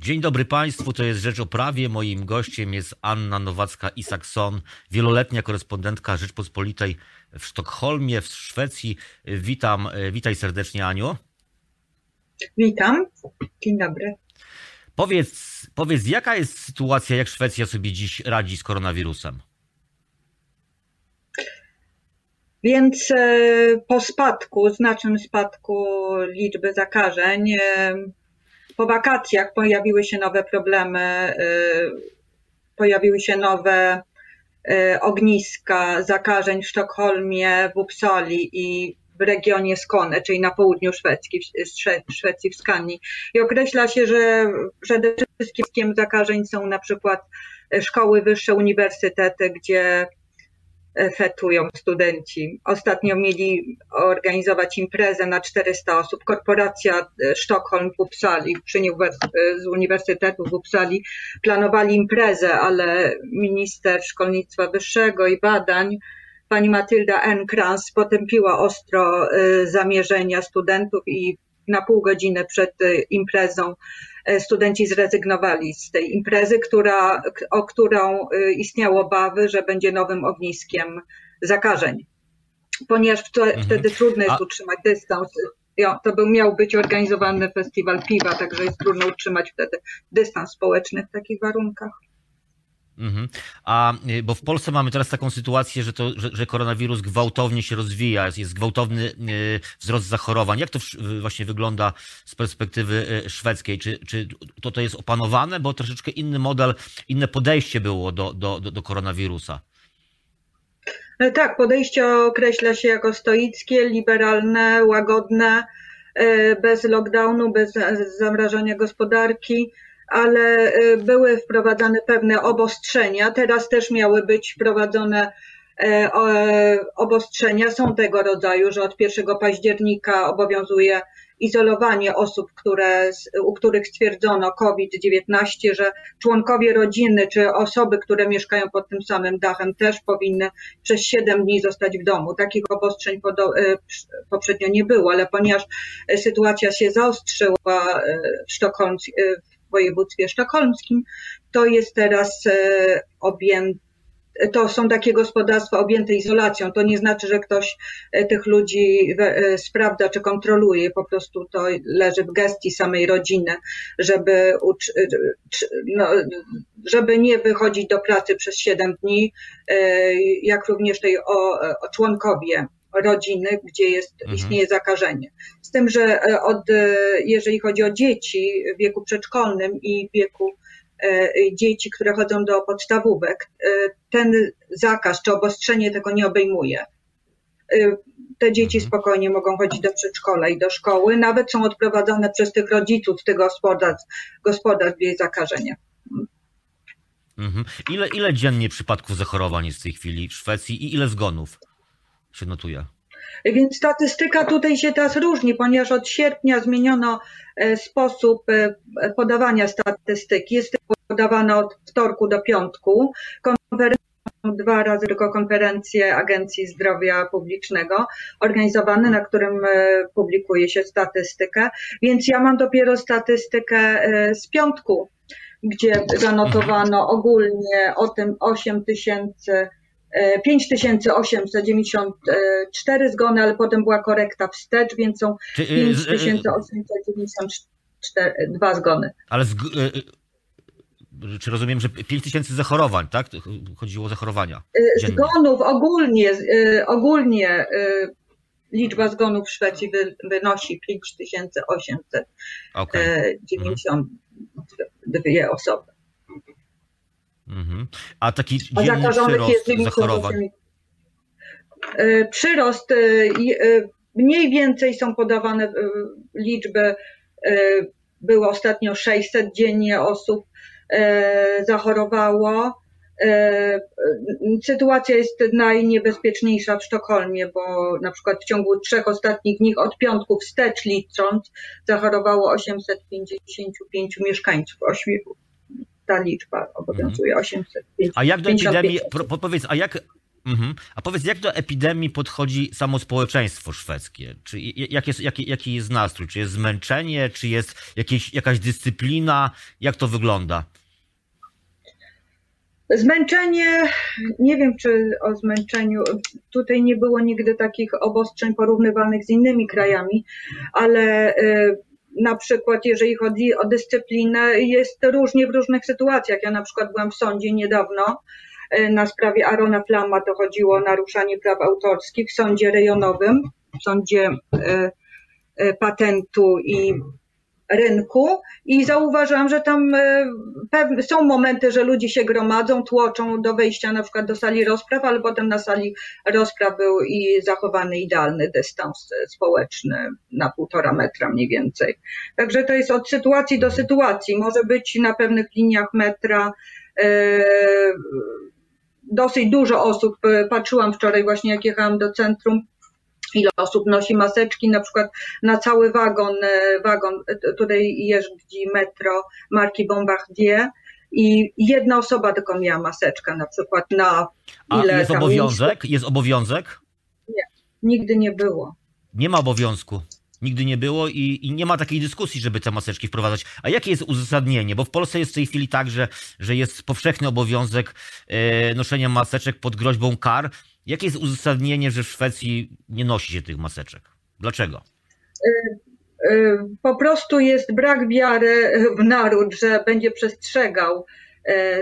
Dzień dobry Państwu, to jest Rzecz o Prawie. Moim gościem jest Anna Nowacka-Isakson, wieloletnia korespondentka Rzeczpospolitej w Sztokholmie, w Szwecji. Witam, witaj serdecznie Aniu. Witam, dzień dobry. Powiedz, powiedz, jaka jest sytuacja, jak Szwecja sobie dziś radzi z koronawirusem? Więc e, po spadku, znacznym spadku liczby zakażeń, e, po wakacjach pojawiły się nowe problemy, y, pojawiły się nowe y, ogniska zakażeń w Sztokholmie, w Uppsali i w regionie Skåne, czyli na południu Szwecji, Szwecji w Skanii. I określa się, że przede wszystkim zakażeń są na przykład szkoły wyższe, uniwersytety, gdzie fetują studenci. Ostatnio mieli organizować imprezę na 400 osób. Korporacja e, Sztokholm w Uppsali, przy z Uniwersytetu w Uppsali planowali imprezę, ale minister szkolnictwa wyższego i badań pani Matylda Enkrans potępiła ostro e, zamierzenia studentów i na pół godziny przed e, imprezą E, studenci zrezygnowali z tej imprezy, która, o którą e, istniało obawy, że będzie nowym ogniskiem zakażeń. Ponieważ mhm. wtedy trudno jest A... utrzymać dystans. To był, miał być organizowany festiwal piwa, także jest trudno utrzymać wtedy dystans społeczny w takich warunkach. Mhm. A, y, bo w Polsce mamy teraz taką sytuację, że, to, że, że koronawirus gwałtownie się rozwija, jest, gwałtowny y, wzrost zachorowań. Jak to właśnie wygląda z perspektywy y, szwedzkiej? Czy, czy to, to jest opanowane? Bo troszeczkę inny model, inne podejście było do, do, do, koronawirusa. E, tak, podejście określa się jako stoickie, liberalne, łagodne, e, bez lockdownu, bez zamrażania gospodarki ale y, były wprowadzane pewne obostrzenia. Teraz też miały być wprowadzone e, obostrzenia. Są tego rodzaju, że od 1 października obowiązuje izolowanie osób, które, u których stwierdzono COVID-19, że członkowie rodziny czy osoby, które mieszkają pod tym samym dachem też powinny przez 7 dni zostać w domu. Takich obostrzeń e, poprzednio nie było, ale ponieważ sytuacja się zaostrzyła e, w województwie sztokholmskim. To jest teraz e, objęte to są takie gospodarstwa objęte izolacją. To nie znaczy, że ktoś e, tych ludzi e, sprawdza czy kontroluje. Po prostu to leży w gestii samej rodziny, żeby, no, żeby nie wychodzić do pracy przez 7 dni, jak również tej o, o członkowie rodziny, gdzie jest, mhm. istnieje zakażenie. Z tym, że e, od, e, jeżeli chodzi o dzieci w wieku przedszkolnym i w wieku e, dzieci, które chodzą do podstawówek, ten zakaz czy obostrzenie tego nie obejmuje. Te dzieci mhm. spokojnie mogą chodzić do przedszkola i do szkoły, nawet są odprowadzone przez tych rodziców z tych gospodarstw, gospodarstw gdzie jest zakażenie. Mhm. Ile, ile dziennie przypadków zachorowań jest w tej chwili w Szwecji i ile zgonów? Się notuje. Więc statystyka tutaj się teraz różni, ponieważ od sierpnia zmieniono e, sposób e, podawania statystyki. Jest podawana od wtorku do piątku. Dwa razy tylko konferencje Agencji Zdrowia Publicznego organizowane, na którym e, publikuje się statystykę. Więc ja mam dopiero statystykę z piątku, gdzie zanotowano ogólnie o tym 8 tysięcy 5894 zgony, ale potem była korekta wstecz, więc są 5892 zgony. Ale z, czy rozumiem, że 5000 zachorowań, tak? Chodziło o zachorowania. Dziennie. Zgonów ogólnie, ogólnie liczba zgonów w Szwecji wynosi 5892 okay. osoby. Mhm. A taki dzienny przyrost zachorowań? E, przyrost, e, e, mniej więcej są podawane liczby, było ostatnio 600 dziennie osób zachorowało. Sytuacja jest najniebezpieczniejsza w Sztokholmie, bo na przykład w ciągu trzech ostatnich dni, od piątku wstecz licząc, zachorowało 855 mieszkańców ta liczba obowiązuje 850. A jak do epidemii, powiedz, a jak, Mhm. A powiedz, jak do epidemii podchodzi samo społeczeństwo szwedzkie? Czy jak jest, jaki, jaki jest nastrój? Czy jest zmęczenie? Czy jest jakieś, jakaś dyscyplina? Jak to wygląda? Zmęczenie, nie wiem czy o zmęczeniu, tutaj nie było nigdy takich obostrzeń porównywalnych z innymi krajami, ale y, na przykład jeżeli chodzi o dyscyplinę, jest różnie w różnych sytuacjach. Ja na przykład byłam w sądzie niedawno y, na sprawie Arona Flama, to chodziło o naruszanie praw autorskich w sądzie rejonowym, w sądzie y, patentu i rynku i zauważyłam, że tam e, są momenty, że ludzie się gromadzą, tłoczą do wejścia na przykład do sali rozpraw, ale potem na sali rozpraw był i zachowany idealny dystans społeczny na półtora metra mniej więcej. Także to jest od sytuacji do sytuacji. Może być na pewnych liniach metra e, dosyć dużo osób. Patrzyłam wczoraj właśnie jak jechałam do centrum, ile osób nosi maseczki, na przykład na cały wagon, e, wagon e, tutaj jeździ metro marki Bombardier i jedna osoba tylko miała maseczkę na przykład na ile A jest obowiązek? Jest obowiązek? Nie, nigdy nie było. Nie ma obowiązku. Nigdy nie było i, i, nie ma takiej dyskusji, żeby te maseczki wprowadzać. A jakie jest uzasadnienie? Bo w Polsce jest w tej chwili tak, że, że jest powszechny obowiązek e, noszenia maseczek pod groźbą kar. Jakie jest uzasadnienie, że w Szwecji nie nosi się tych maseczek? Dlaczego? Y, y, po prostu jest brak wiary w naród, że będzie przestrzegał E,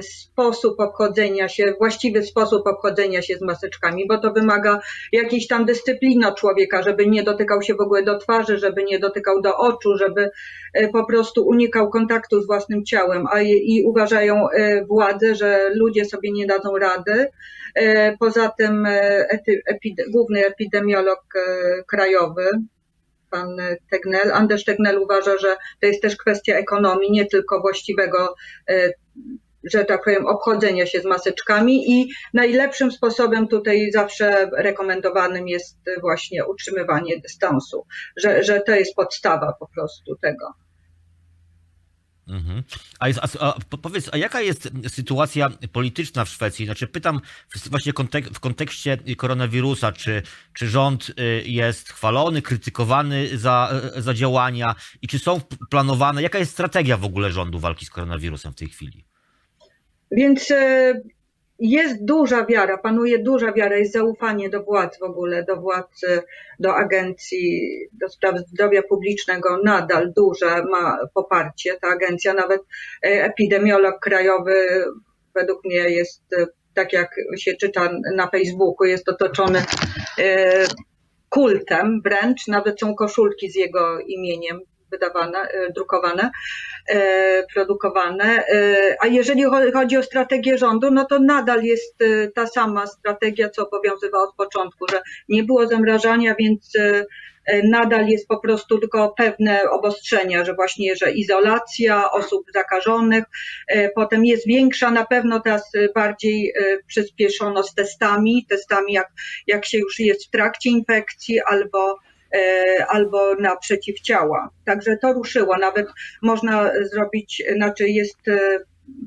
sposób obchodzenia się, właściwy sposób obchodzenia się z maseczkami, bo to wymaga jakiejś tam dyscypliny człowieka, żeby nie dotykał się w ogóle do twarzy, żeby nie dotykał do oczu, żeby e, po prostu unikał kontaktu z własnym ciałem, a i uważają e, władze, że ludzie sobie nie dadzą rady. Poza tym główny epidemiolog krajowy, pan Tegnell. Anders Tegnell uważa, że to jest też kwestia ekonomii, nie tylko właściwego że tak powiem, obchodzenia się z maseczkami i najlepszym sposobem tutaj zawsze rekomendowanym jest właśnie utrzymywanie dystansu, że, że to jest podstawa po prostu tego. Mhm. A, jest, a, a, powiedz, a jaka jest sytuacja polityczna w Szwecji? Znaczy pytam właśnie kontek w kontekście koronawirusa, czy, czy rząd y, jest chwalony, krytykowany za, za działania i czy są planowane, jaka jest strategia w ogóle rządu walki z koronawirusem w tej chwili? Więc e, jest duża wiara, panuje duża wiara, jest zaufanie do władz w ogóle, do władz, e, do agencji, do spraw zdrowia publicznego nadal duże ma poparcie. Ta agencja, nawet e, epidemiolog krajowy według mnie jest, tak jak się czyta na Facebooku, jest otoczony kultem wręcz, nawet są koszulki z jego imieniem wydawane, e, drukowane, e, produkowane. E, a jeżeli chodzi o strategię rządu, no to nadal jest ta sama strategia, co obowiązywała od początku, że nie było zamrażania, więc nadal jest po prostu tylko pewne obostrzenia, że właśnie, że izolacja osób zakażonych, potem jest większa, na pewno teraz bardziej przyspieszono z testami, testami jak, jak się już jest w trakcie infekcji albo albo na przeciwciała. Także to ruszyło. Nawet można zrobić, znaczy jest e,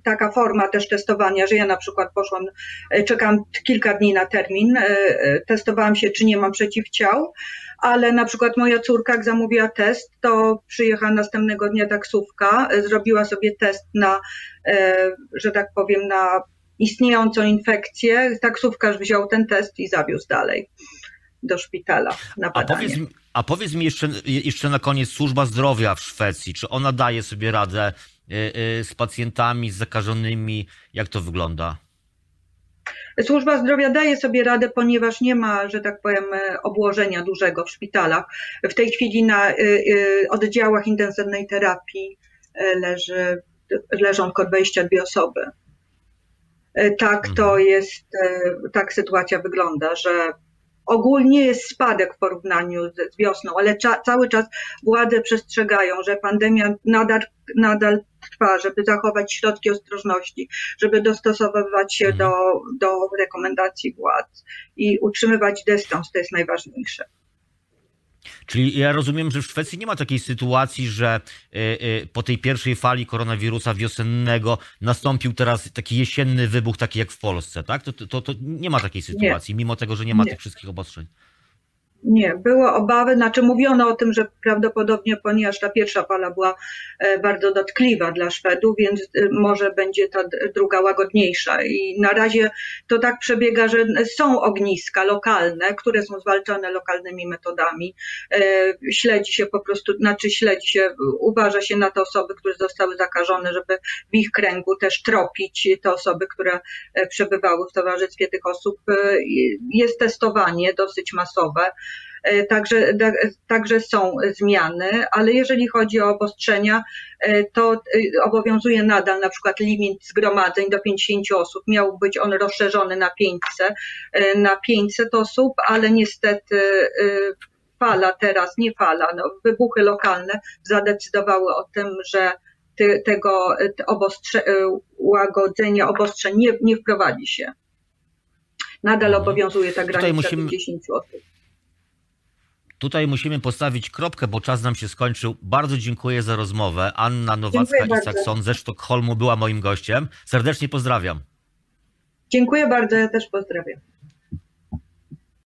taka forma też testowania, że ja na przykład poszłam, e, czekam kilka dni na termin, testowałam się, czy nie mam przeciwciał, ale na przykład moja córka, jak zamówiła test, to przyjechała następnego dnia taksówka, zrobiła sobie test na, że tak powiem, na istniejącą infekcję. Taksówkarz wziął ten test i zawiózł dalej do szpitala na badanie. A powiedz, a powiedz mi jeszcze, jeszcze na koniec, służba zdrowia w Szwecji, czy ona daje sobie radę y, y, z pacjentami, z zakażonymi? Jak to wygląda? Służba zdrowia daje sobie radę, ponieważ nie ma, że tak powiem, obłożenia dużego w szpitalach. W tej chwili na y, oddziałach intensywnej terapii leży, leżą tylko 22 osoby. Tak to mhm. jest, tak sytuacja wygląda, że ogólnie jest spadek w porównaniu z, wiosną, ale cza, cały czas władze przestrzegają, że pandemia nadal, nadal trwa, żeby zachować środki ostrożności, żeby dostosowywać się mhm. do, do rekomendacji władz i utrzymywać dystans, to jest najważniejsze. Czyli ja rozumiem, że w Szwecji nie ma takiej sytuacji, że y, y, po tej pierwszej fali koronawirusa wiosennego nastąpił teraz taki jesienny wybuch, taki jak w Polsce, tak? To, to, to nie ma takiej sytuacji, mimo tego, że nie ma Nie. tych wszystkich obostrzeń. Nie, było obawy, znaczy mówiono o tym, że prawdopodobnie, ponieważ ta pierwsza fala była e, bardzo dotkliwa dla Szwedów, więc e, może będzie ta druga łagodniejsza. I na razie to tak przebiega, że są ogniska lokalne, które są zwalczane lokalnymi metodami. E, Śledzi się po prostu, znaczy śledzi się, uważa się na te osoby, które zostały zakażone, żeby w ich kręgu też tropić te osoby, które przebywały w towarzystwie tych osób. Jest testowanie dosyć masowe. E, Także, także są zmiany, ale jeżeli chodzi o obostrzenia, e, to e, obowiązuje nadal na przykład limit zgromadzeń do 50 osób. Miał być on rozszerzony na 500, e, na 500 osób, ale niestety fala teraz, nie fala, no, wybuchy lokalne zadecydowały o tym, że ty, tego te obostrze, łagodzenia obostrzeń nie, nie wprowadzi się. Nadal Mhm. obowiązuje ta granica musimy- 50 osób. Tutaj musimy postawić kropkę, bo czas nam się skończył. Bardzo dziękuję za rozmowę. Anna Nowacka-Isakson ze Sztokholmu była moim gościem. Serdecznie pozdrawiam. Dziękuję bardzo, ja też pozdrawiam.